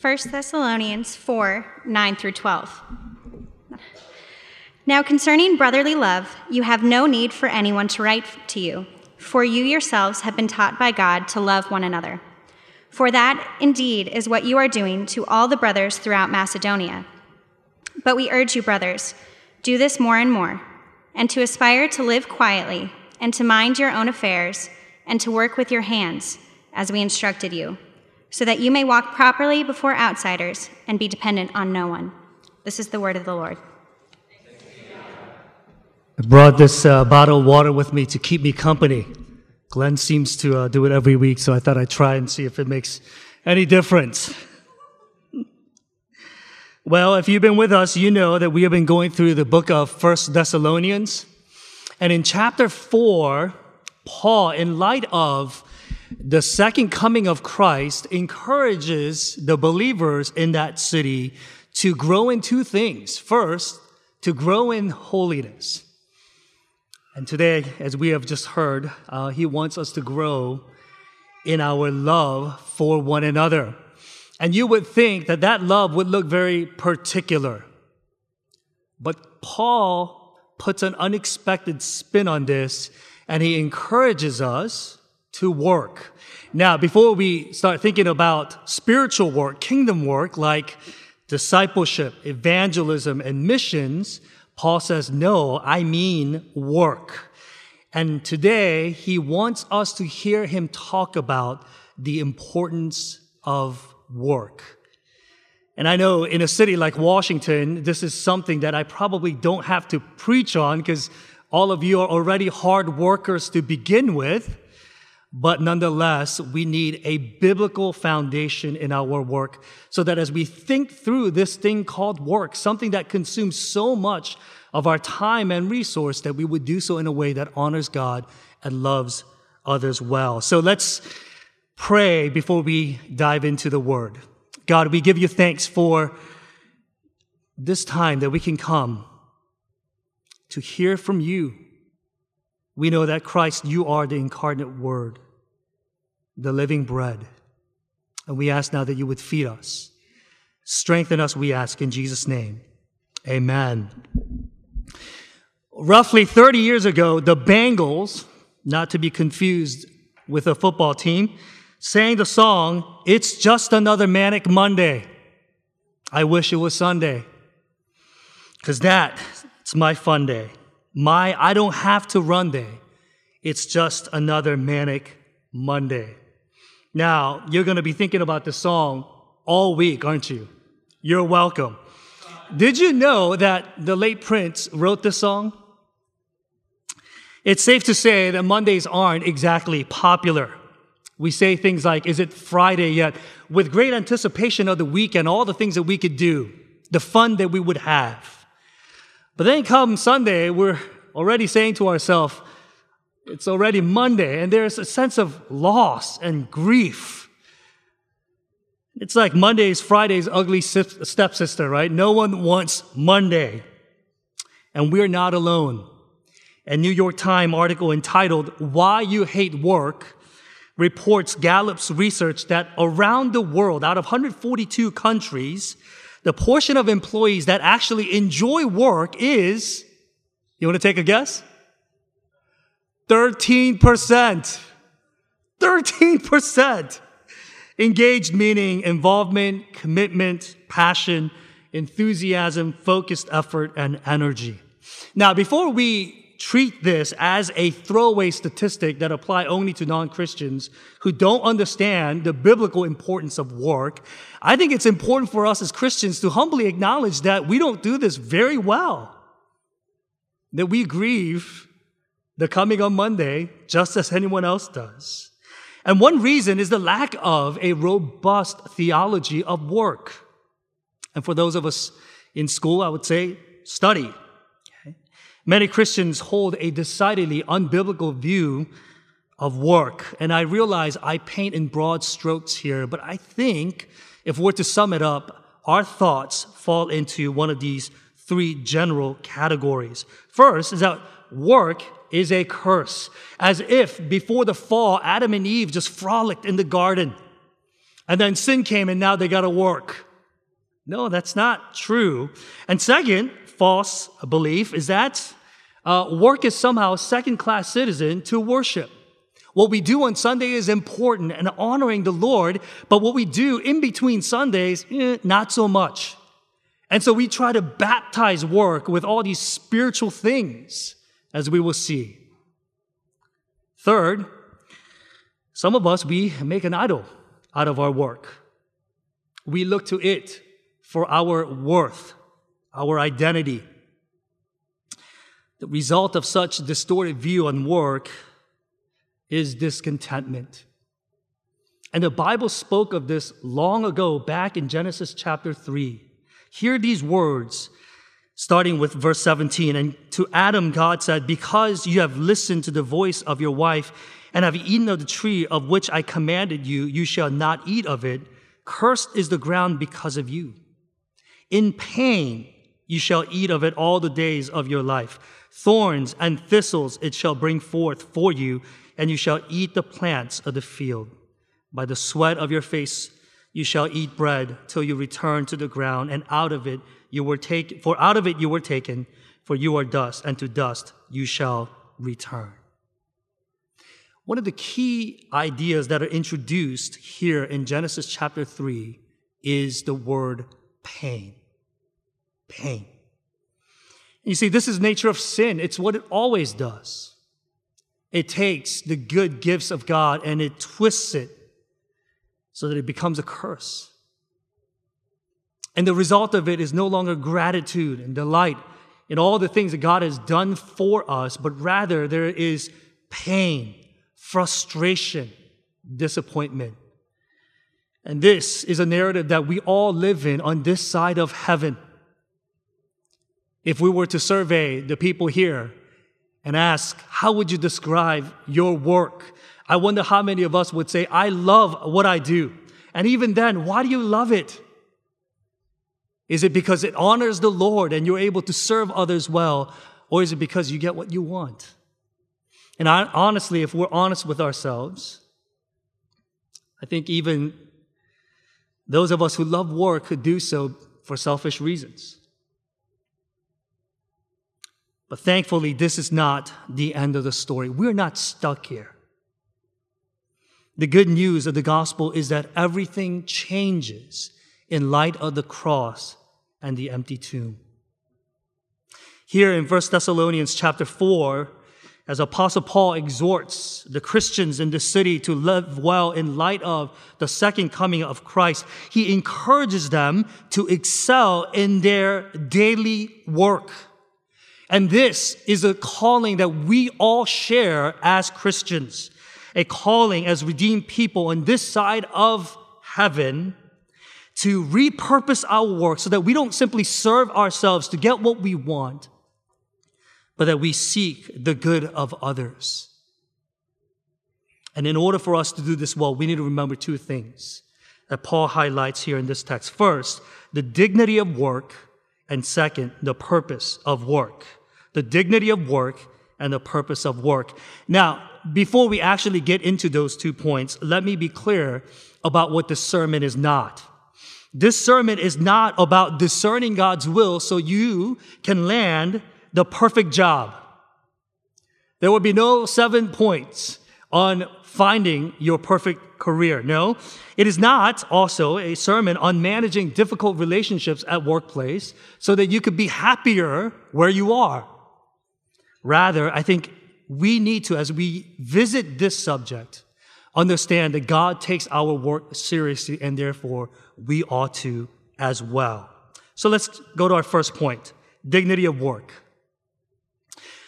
1 Thessalonians 4 9 through 12. Now, concerning brotherly love, you have no need for anyone to write to you, for you yourselves have been taught by God to love one another. For that, indeed, is what you are doing to all the brothers throughout Macedonia. But we urge you, brothers, do this more and more, and to aspire to live quietly, and to mind your own affairs, and to work with your hands, as we instructed you, so that you may walk properly before outsiders and be dependent on no one. This is the word of the Lord. I brought this uh, bottle of water with me to keep me company. Glenn seems to uh, do it every week, so I thought I'd try and see if it makes any difference. well, if you've been with us, you know that we have been going through the book of First Thessalonians. And in chapter 4, Paul, in light of the second coming of Christ, encourages the believers in that city to grow in two things. First, to grow in holiness. And today, as we have just heard, uh, he wants us to grow in our love for one another. And you would think that that love would look very particular. But Paul puts an unexpected spin on this and he encourages us to work. Now, before we start thinking about spiritual work, kingdom work like discipleship, evangelism, and missions, Paul says, no, I mean work. And today he wants us to hear him talk about the importance of work. And I know in a city like Washington, this is something that I probably don't have to preach on because all of you are already hard workers to begin with. But nonetheless, we need a biblical foundation in our work so that as we think through this thing called work, something that consumes so much of our time and resource, that we would do so in a way that honors God and loves others well. So let's pray before we dive into the word. God, we give you thanks for this time that we can come to hear from you we know that Christ, you are the incarnate Word, the living bread. And we ask now that you would feed us. Strengthen us, we ask, in Jesus' name. Amen. Roughly 30 years ago, the Bangles, not to be confused with a football team, sang the song, It's Just Another Manic Monday. I wish it was Sunday. Because that's my fun day my I don't have to run day. It's just another manic Monday. Now, you're going to be thinking about the song all week, aren't you? You're welcome. Did you know that the late Prince wrote this song? It's safe to say that Mondays aren't exactly popular. We say things like, Is it Friday yet? with great anticipation of the weekend, all the things that we could do, the fun that we would have. But then come Sunday, we're already saying to ourselves, it's already Monday, and there's a sense of loss and grief. It's like Monday's Friday's ugly stepsister, right? No one wants Monday. And we're not alone. A New York Times article entitled, Why You Hate Work, reports Gallup's research that around the world, out of 142 countries, the portion of employees that actually enjoy work is, you want to take a guess? 13%. 13%. Engaged meaning involvement, commitment, passion, enthusiasm, focused effort, and energy. Now, before we treat this as a throwaway statistic that apply only to non-Christians who don't understand the biblical importance of work, I think it's important for us as Christians to humbly acknowledge that we don't do this very well. That we grieve the coming on Monday just as anyone else does. And one reason is the lack of a robust theology of work. And for those of us in school, I would say study. Many Christians hold a decidedly unbiblical view of work. And I realize I paint in broad strokes here, but I think if we're to sum it up, our thoughts fall into one of these three general categories. First is that work is a curse, as if before the fall, Adam and Eve just frolicked in the garden. And then sin came and now they got to work. No, that's not true. And second, false belief is that uh, work is somehow second class citizen to worship. What we do on Sunday is important and honoring the Lord, but what we do in between Sundays, eh, not so much. And so we try to baptize work with all these spiritual things, as we will see. Third, some of us, we make an idol out of our work. We look to it for our worth, our identity. The result of such distorted view on work is discontentment. And the Bible spoke of this long ago back in Genesis chapter 3. Hear these words, starting with verse 17. And to Adam, God said, Because you have listened to the voice of your wife and have eaten of the tree of which I commanded you, you shall not eat of it. Cursed is the ground because of you. In pain you shall eat of it all the days of your life. Thorns and thistles it shall bring forth for you, and you shall eat the plants of the field. By the sweat of your face you shall eat bread till you return to the ground, and out of it you were taken, for out of it you were taken, for you are dust, and to dust you shall return. One of the key ideas that are introduced here in Genesis chapter 3 is the word pain. Pain. You see, this is nature of sin. It's what it always does. It takes the good gifts of God and it twists it so that it becomes a curse. And the result of it is no longer gratitude and delight in all the things that God has done for us, but rather there is pain, frustration, disappointment. And this is a narrative that we all live in on this side of heaven. If we were to survey the people here and ask, how would you describe your work? I wonder how many of us would say, I love what I do. And even then, why do you love it? Is it because it honors the Lord and you're able to serve others well? Or is it because you get what you want? And I, honestly, if we're honest with ourselves, I think even those of us who love work could do so for selfish reasons. But thankfully, this is not the end of the story. We're not stuck here. The good news of the gospel is that everything changes in light of the cross and the empty tomb. Here in 1 Thessalonians chapter 4, as Apostle Paul exhorts the Christians in the city to live well in light of the second coming of Christ, he encourages them to excel in their daily work. And this is a calling that we all share as Christians, a calling as redeemed people on this side of heaven to repurpose our work so that we don't simply serve ourselves to get what we want, but that we seek the good of others. And in order for us to do this well, we need to remember two things that Paul highlights here in this text. First, the dignity of work, and second, the purpose of work the dignity of work and the purpose of work. Now, before we actually get into those two points, let me be clear about what this sermon is not. This sermon is not about discerning God's will so you can land the perfect job. There will be no seven points on finding your perfect career. No, it is not also a sermon on managing difficult relationships at workplace so that you could be happier where you are. Rather, I think we need to, as we visit this subject, understand that God takes our work seriously and therefore we ought to as well. So let's go to our first point dignity of work.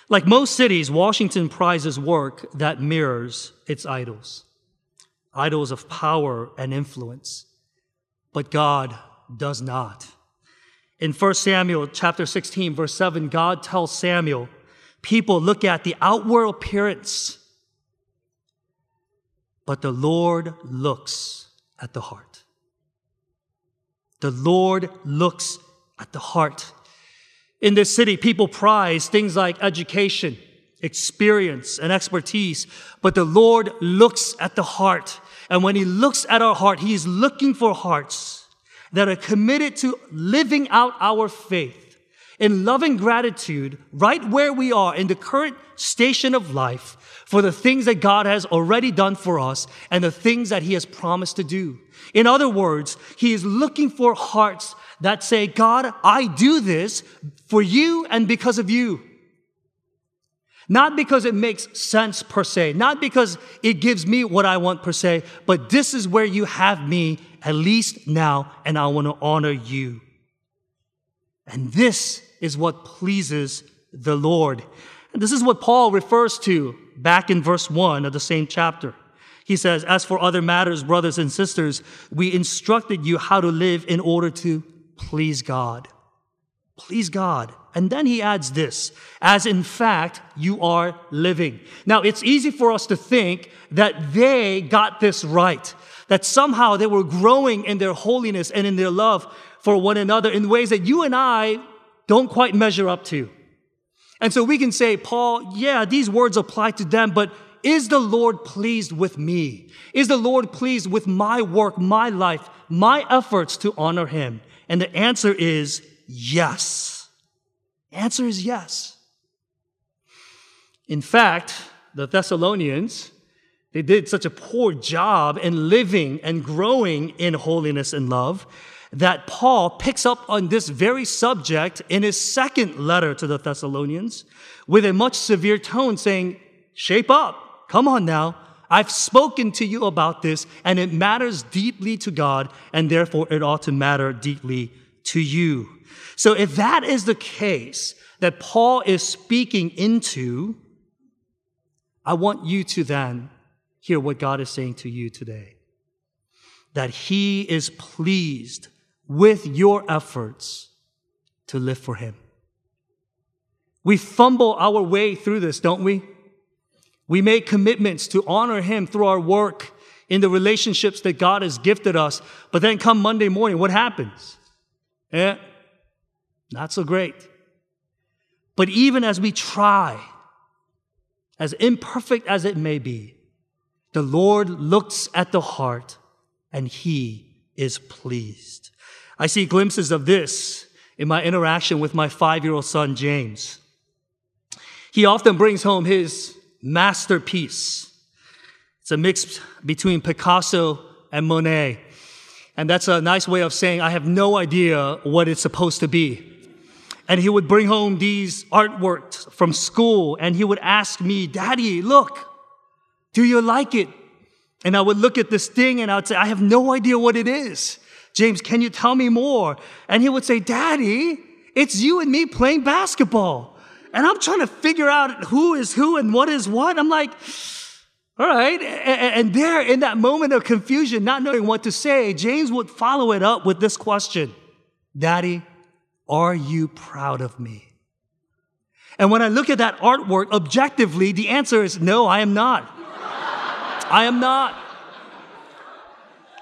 Like most cities, Washington prizes work that mirrors its idols, idols of power and influence. But God does not. In 1 Samuel chapter 16, verse 7, God tells Samuel, People look at the outward appearance, but the Lord looks at the heart. The Lord looks at the heart. In this city, people prize things like education, experience, and expertise, but the Lord looks at the heart. And when he looks at our heart, he is looking for hearts that are committed to living out our faith in loving gratitude right where we are in the current station of life for the things that God has already done for us and the things that he has promised to do. In other words, he is looking for hearts that say, God, I do this for you and because of you. Not because it makes sense per se, not because it gives me what I want per se, but this is where you have me, at least now, and I want to honor you. And this is what pleases the Lord. And this is what Paul refers to back in verse 1 of the same chapter. He says, As for other matters, brothers and sisters, we instructed you how to live in order to please God. Please God. And then he adds this, as in fact you are living. Now, it's easy for us to think that they got this right, that somehow they were growing in their holiness and in their love for one another in ways that you and I don't quite measure up to. And so we can say, Paul, yeah, these words apply to them, but is the Lord pleased with me? Is the Lord pleased with my work, my life, my efforts to honor him? And the answer is yes. Answer is yes. In fact, the Thessalonians, they did such a poor job in living and growing in holiness and love that Paul picks up on this very subject in his second letter to the Thessalonians with a much severe tone saying, shape up. Come on now. I've spoken to you about this and it matters deeply to God and therefore it ought to matter deeply to you. So if that is the case that Paul is speaking into, I want you to then hear what God is saying to you today. That he is pleased with your efforts to live for Him. We fumble our way through this, don't we? We make commitments to honor Him through our work in the relationships that God has gifted us. But then come Monday morning, what happens? Eh, not so great. But even as we try, as imperfect as it may be, the Lord looks at the heart and He is pleased. I see glimpses of this in my interaction with my five year old son, James. He often brings home his masterpiece. It's a mix between Picasso and Monet. And that's a nice way of saying I have no idea what it's supposed to be. And he would bring home these artworks from school and he would ask me, Daddy, look, do you like it? And I would look at this thing and I would say, I have no idea what it is. James, can you tell me more? And he would say, Daddy, it's you and me playing basketball. And I'm trying to figure out who is who and what is what. I'm like, all right. And there, in that moment of confusion, not knowing what to say, James would follow it up with this question Daddy, are you proud of me? And when I look at that artwork objectively, the answer is no, I am not. I am not.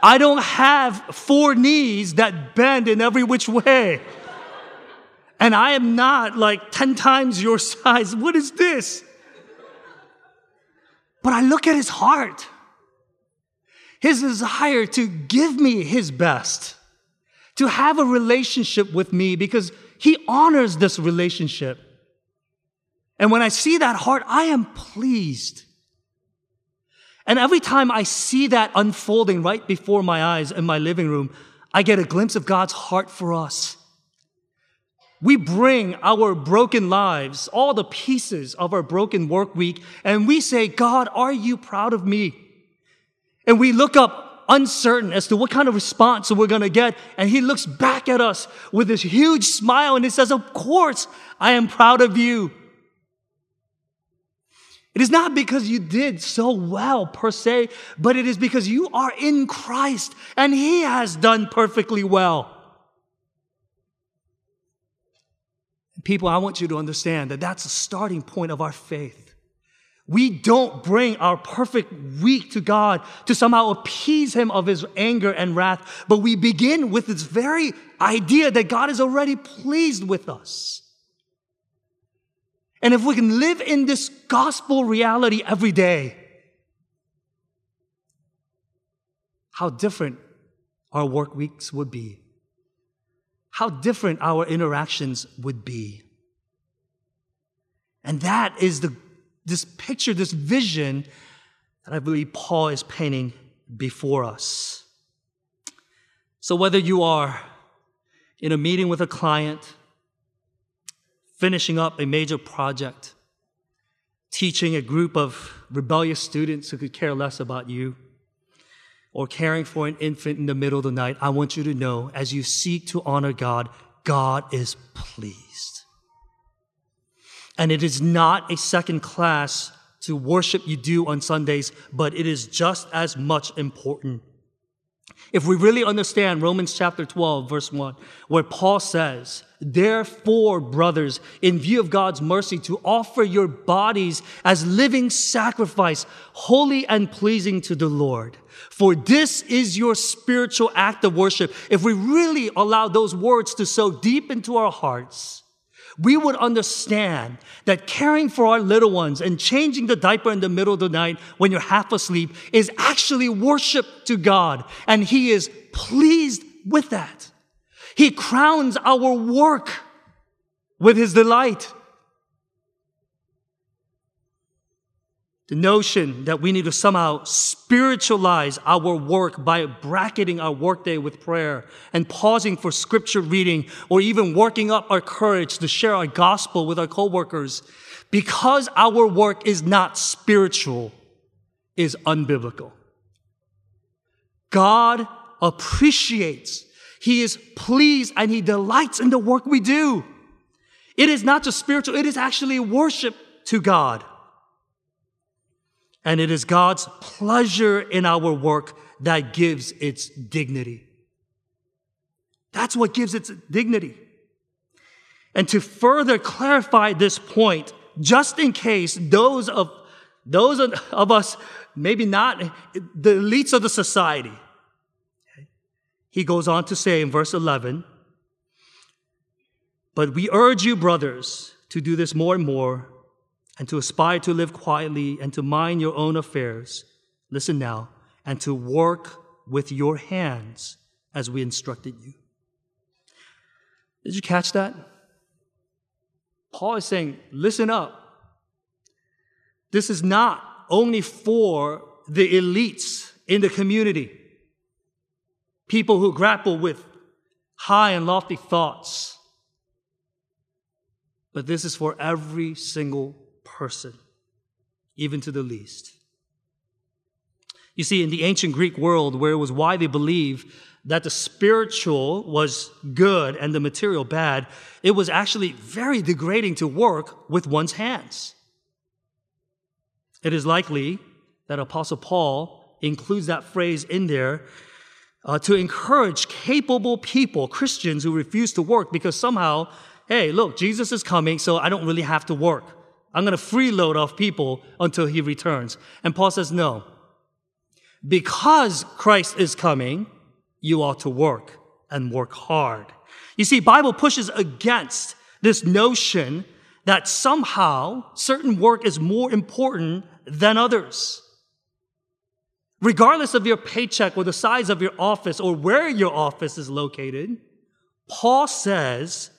I don't have four knees that bend in every which way. And I am not like 10 times your size. What is this? But I look at his heart, his desire to give me his best, to have a relationship with me because he honors this relationship. And when I see that heart, I am pleased. And every time I see that unfolding right before my eyes in my living room, I get a glimpse of God's heart for us. We bring our broken lives, all the pieces of our broken work week, and we say, God, are you proud of me? And we look up uncertain as to what kind of response we're going to get. And he looks back at us with this huge smile and he says, of course, I am proud of you. It is not because you did so well per se, but it is because you are in Christ and He has done perfectly well. People, I want you to understand that that's the starting point of our faith. We don't bring our perfect week to God to somehow appease Him of His anger and wrath, but we begin with this very idea that God is already pleased with us. And if we can live in this gospel reality every day, how different our work weeks would be, how different our interactions would be. And that is the, this picture, this vision that I believe Paul is painting before us. So, whether you are in a meeting with a client, finishing up a major project, teaching a group of rebellious students who could care less about you, or caring for an infant in the middle of the night, I want you to know as you seek to honor God, God is pleased. And it is not a second class to worship you do on Sundays, but it is just as much important. If we really understand Romans chapter 12, verse 1, where Paul says, Therefore, brothers, in view of God's mercy, to offer your bodies as living sacrifice, holy and pleasing to the Lord. For this is your spiritual act of worship. If we really allow those words to sow deep into our hearts, we would understand that caring for our little ones and changing the diaper in the middle of the night when you're half asleep is actually worship to God. And He is pleased with that. He crowns our work with His delight. The notion that we need to somehow spiritualize our work by bracketing our workday with prayer and pausing for scripture reading or even working up our courage to share our gospel with our coworkers because our work is not spiritual is unbiblical. God appreciates, He is pleased, and He delights in the work we do. It is not just spiritual, it is actually worship to God. And it is God's pleasure in our work that gives its dignity. That's what gives its dignity. And to further clarify this point, just in case those of those of us, maybe not the elites of the society, he goes on to say in verse 11, but we urge you, brothers, to do this more and more and to aspire to live quietly and to mind your own affairs. Listen now, and to work with your hands as we instructed you. Did you catch that? Paul is saying, listen up. This is not only for the elites in the community, people who grapple with high and lofty thoughts, but this is for every single person, even to the least. You see, in the ancient Greek world, where it was widely believed that the spiritual was good and the material bad, it was actually very degrading to work with one's hands. It is likely that Apostle Paul includes that phrase in there uh, to encourage capable people, Christians who refuse to work because somehow, hey, look, Jesus is coming, so I don't really have to work. I'm going to freeload off people until he returns. And Paul says, no. Because Christ is coming, you ought to work and work hard. You see, Bible pushes against this notion that somehow certain work is more important than others. Regardless of your paycheck or the size of your office or where your office is located, Paul says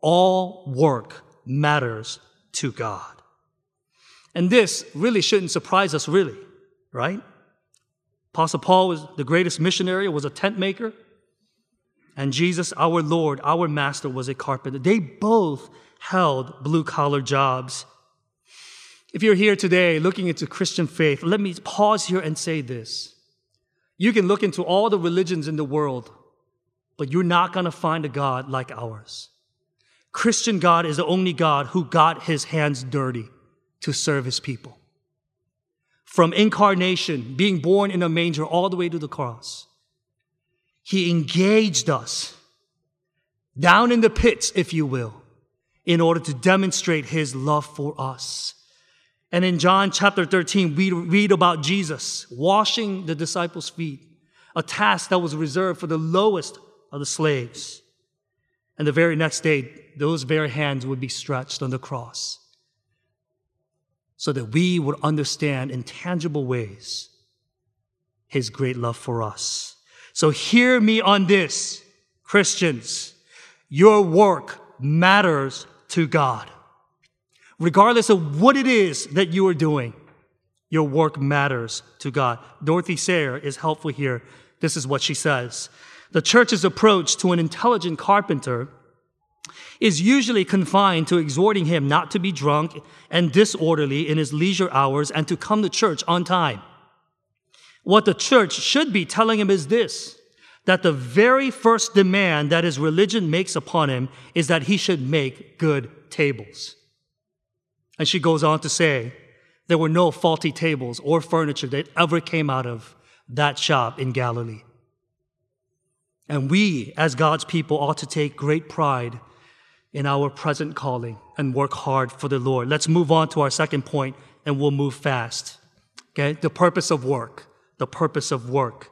all work matters to God. And this really shouldn't surprise us, really, right? Apostle Paul was the greatest missionary, was a tent maker. And Jesus, our Lord, our Master, was a carpenter. They both held blue collar jobs. If you're here today looking into Christian faith, let me pause here and say this. You can look into all the religions in the world, but you're not going to find a God like ours. Christian God is the only God who got his hands dirty to serve his people. From incarnation, being born in a manger, all the way to the cross, he engaged us down in the pits, if you will, in order to demonstrate his love for us. And in John chapter 13, we read about Jesus washing the disciples' feet, a task that was reserved for the lowest of the slaves. And the very next day, those very hands would be stretched on the cross so that we would understand in tangible ways his great love for us. So hear me on this, Christians. Your work matters to God. Regardless of what it is that you are doing, your work matters to God. Dorothy Sayers is helpful here. This is what she says. The church's approach to an intelligent carpenter is usually confined to exhorting him not to be drunk and disorderly in his leisure hours and to come to church on time. What the church should be telling him is this that the very first demand that his religion makes upon him is that he should make good tables. And she goes on to say, there were no faulty tables or furniture that ever came out of that shop in Galilee. And we, as God's people, ought to take great pride in our present calling and work hard for the Lord. Let's move on to our second point and we'll move fast. Okay? The purpose of work. The purpose of work.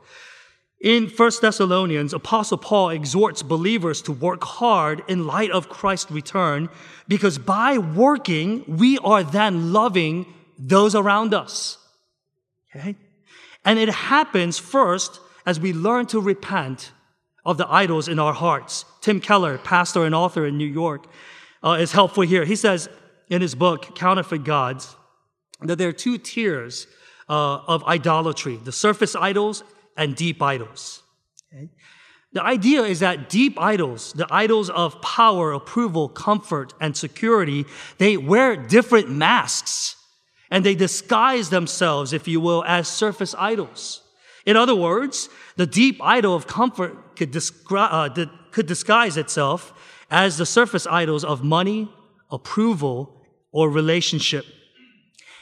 In 1 Thessalonians, Apostle Paul exhorts believers to work hard in light of Christ's return because by working, we are then loving those around us. Okay? And it happens first as we learn to repent of the idols in our hearts. Tim Keller, pastor and author in New York, uh, is helpful here. He says in his book, Counterfeit Gods, that there are two tiers uh, of idolatry the surface idols and deep idols. Okay? The idea is that deep idols, the idols of power, approval, comfort, and security, they wear different masks and they disguise themselves, if you will, as surface idols. In other words, the deep idol of comfort could, uh, could disguise itself as the surface idols of money, approval, or relationship.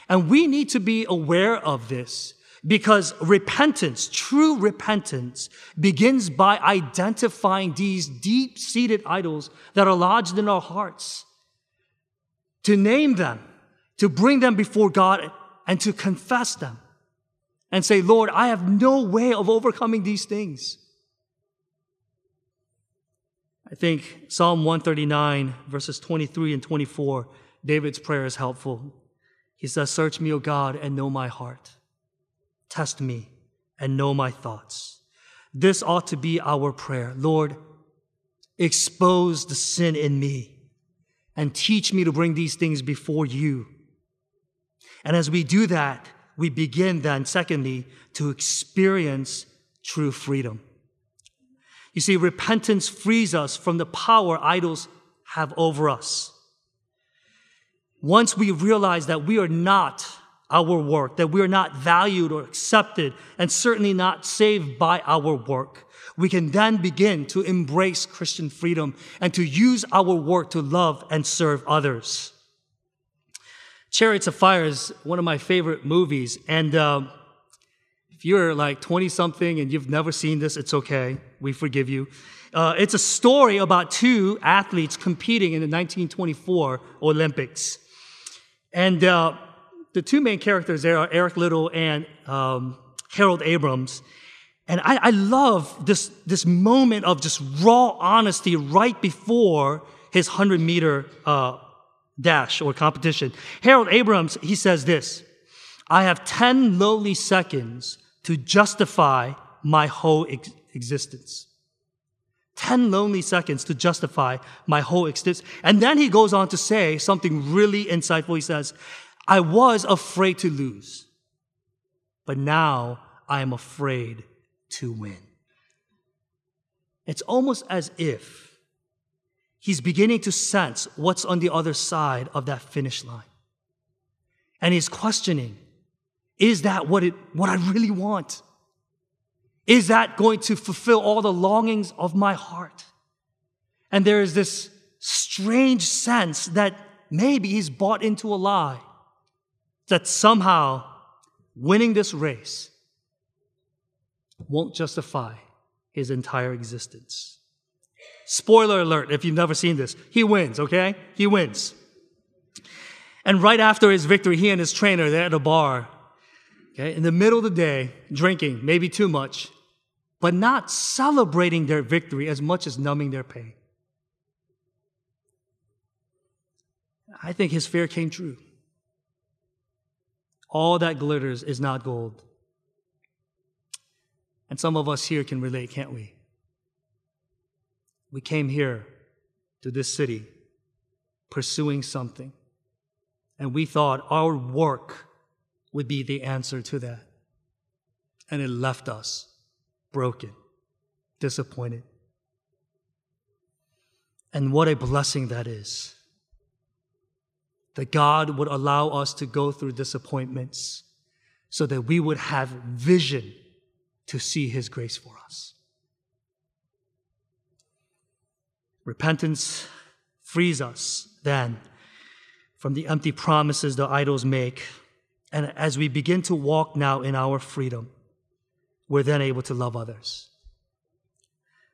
And we need to be aware of this because repentance, true repentance, begins by identifying these deep seated idols that are lodged in our hearts, to name them, to bring them before God, and to confess them and say, Lord, I have no way of overcoming these things. I think Psalm 139, verses 23 and 24, David's prayer is helpful. He says, Search me, O God, and know my heart. Test me and know my thoughts. This ought to be our prayer. Lord, expose the sin in me and teach me to bring these things before you. And as we do that, we begin then, secondly, to experience true freedom. You see, repentance frees us from the power idols have over us. Once we realize that we are not our work, that we are not valued or accepted, and certainly not saved by our work, we can then begin to embrace Christian freedom and to use our work to love and serve others. Chariots of Fire is one of my favorite movies. And uh, if you're like 20 something and you've never seen this, it's okay. We forgive you. Uh, it's a story about two athletes competing in the 1924 Olympics. And uh, the two main characters there are Eric Liddell and um, Harold Abrams. And I, I, love this, this moment of just raw honesty right before his 100 meter uh, dash or competition. Harold Abrams, he says this I have 10 lowly seconds to justify my whole ex- existence. 10 lonely seconds to justify my whole existence. And then he goes on to say something really insightful. He says, I was afraid to lose, but now I am afraid to win. It's almost as if he's beginning to sense what's on the other side of that finish line. And he's questioning, is that what it, what I really want? Is that going to fulfill all the longings of my heart? And there is this strange sense that maybe he's bought into a lie that somehow winning this race won't justify his entire existence. Spoiler alert if you've never seen this. He wins, okay? He wins. And right after his victory, he and his trainer, they're at a bar, okay, in the middle of the day, drinking, maybe too much, but not celebrating their victory as much as numbing their pain. I think his fear came true. All that glitters is not gold. And some of us here can relate, can't we? We came here to this city pursuing something, and we thought our work would be the answer to that. And it left us broken, disappointed. And what a blessing that is. That God would allow us to go through disappointments so that we would have vision to see His grace for us. Repentance frees us then from the empty promises the idols make. And as we begin to walk now in our freedom, we're then able to love others.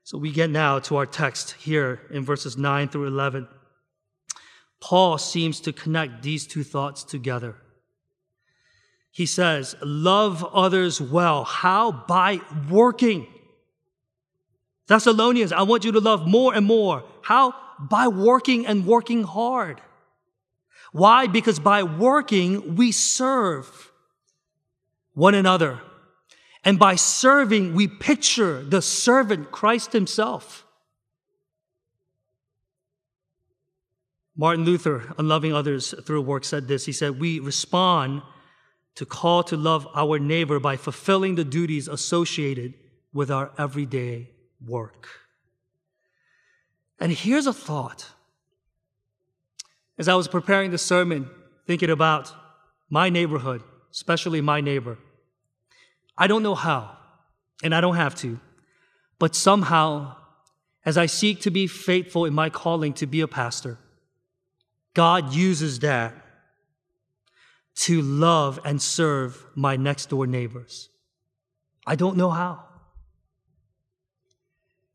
So we get now to our text here in verses 9 through 11. Paul seems to connect these two thoughts together. He says, Love others well. How? By working. Thessalonians, I want you to love more and more. How? By working and working hard. Why? Because by working, we serve one another. And by serving, we picture the servant, Christ Himself. Martin Luther, on loving others through work, said this. He said, We respond to call to love our neighbor by fulfilling the duties associated with our everyday work. And here's a thought. As I was preparing the sermon, thinking about my neighborhood, especially my neighbor, I don't know how, and I don't have to, but somehow, as I seek to be faithful in my calling to be a pastor, God uses that to love and serve my next door neighbors. I don't know how.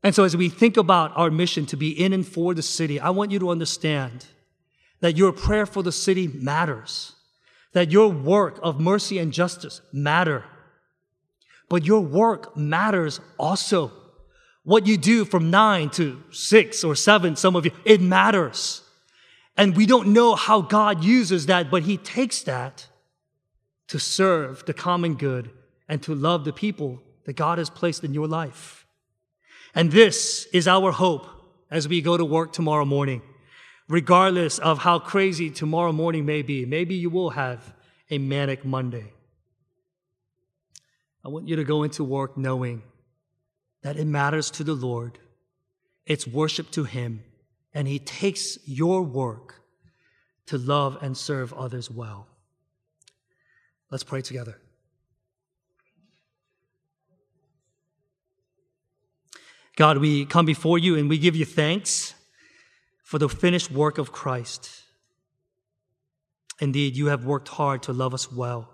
And so, as we think about our mission to be in and for the city, I want you to understand that your prayer for the city matters, that your work of mercy and justice matter. But your work matters also. What you do from nine to six or seven, some of you, it matters. And we don't know how God uses that, but He takes that to serve the common good and to love the people that God has placed in your life. And this is our hope as we go to work tomorrow morning. Regardless of how crazy tomorrow morning may be, maybe you will have a manic Monday. I want you to go into work knowing that it matters to the Lord. It's worship to Him, and He takes your work to love and serve others well. Let's pray together. God, we come before you and we give you thanks for the finished work of Christ. Indeed, you have worked hard to love us well,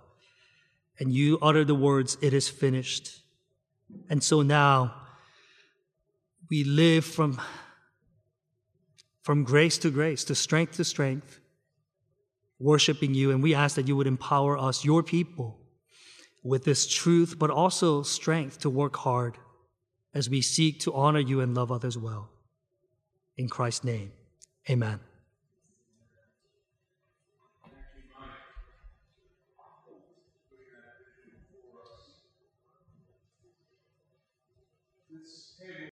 and you utter the words, It is finished. And so now we live from, from grace to grace, to strength to strength, worshiping you, and we ask that you would empower us, your people, with this truth, but also strength to work hard as we seek to honor you and love others well. In Christ's name, amen.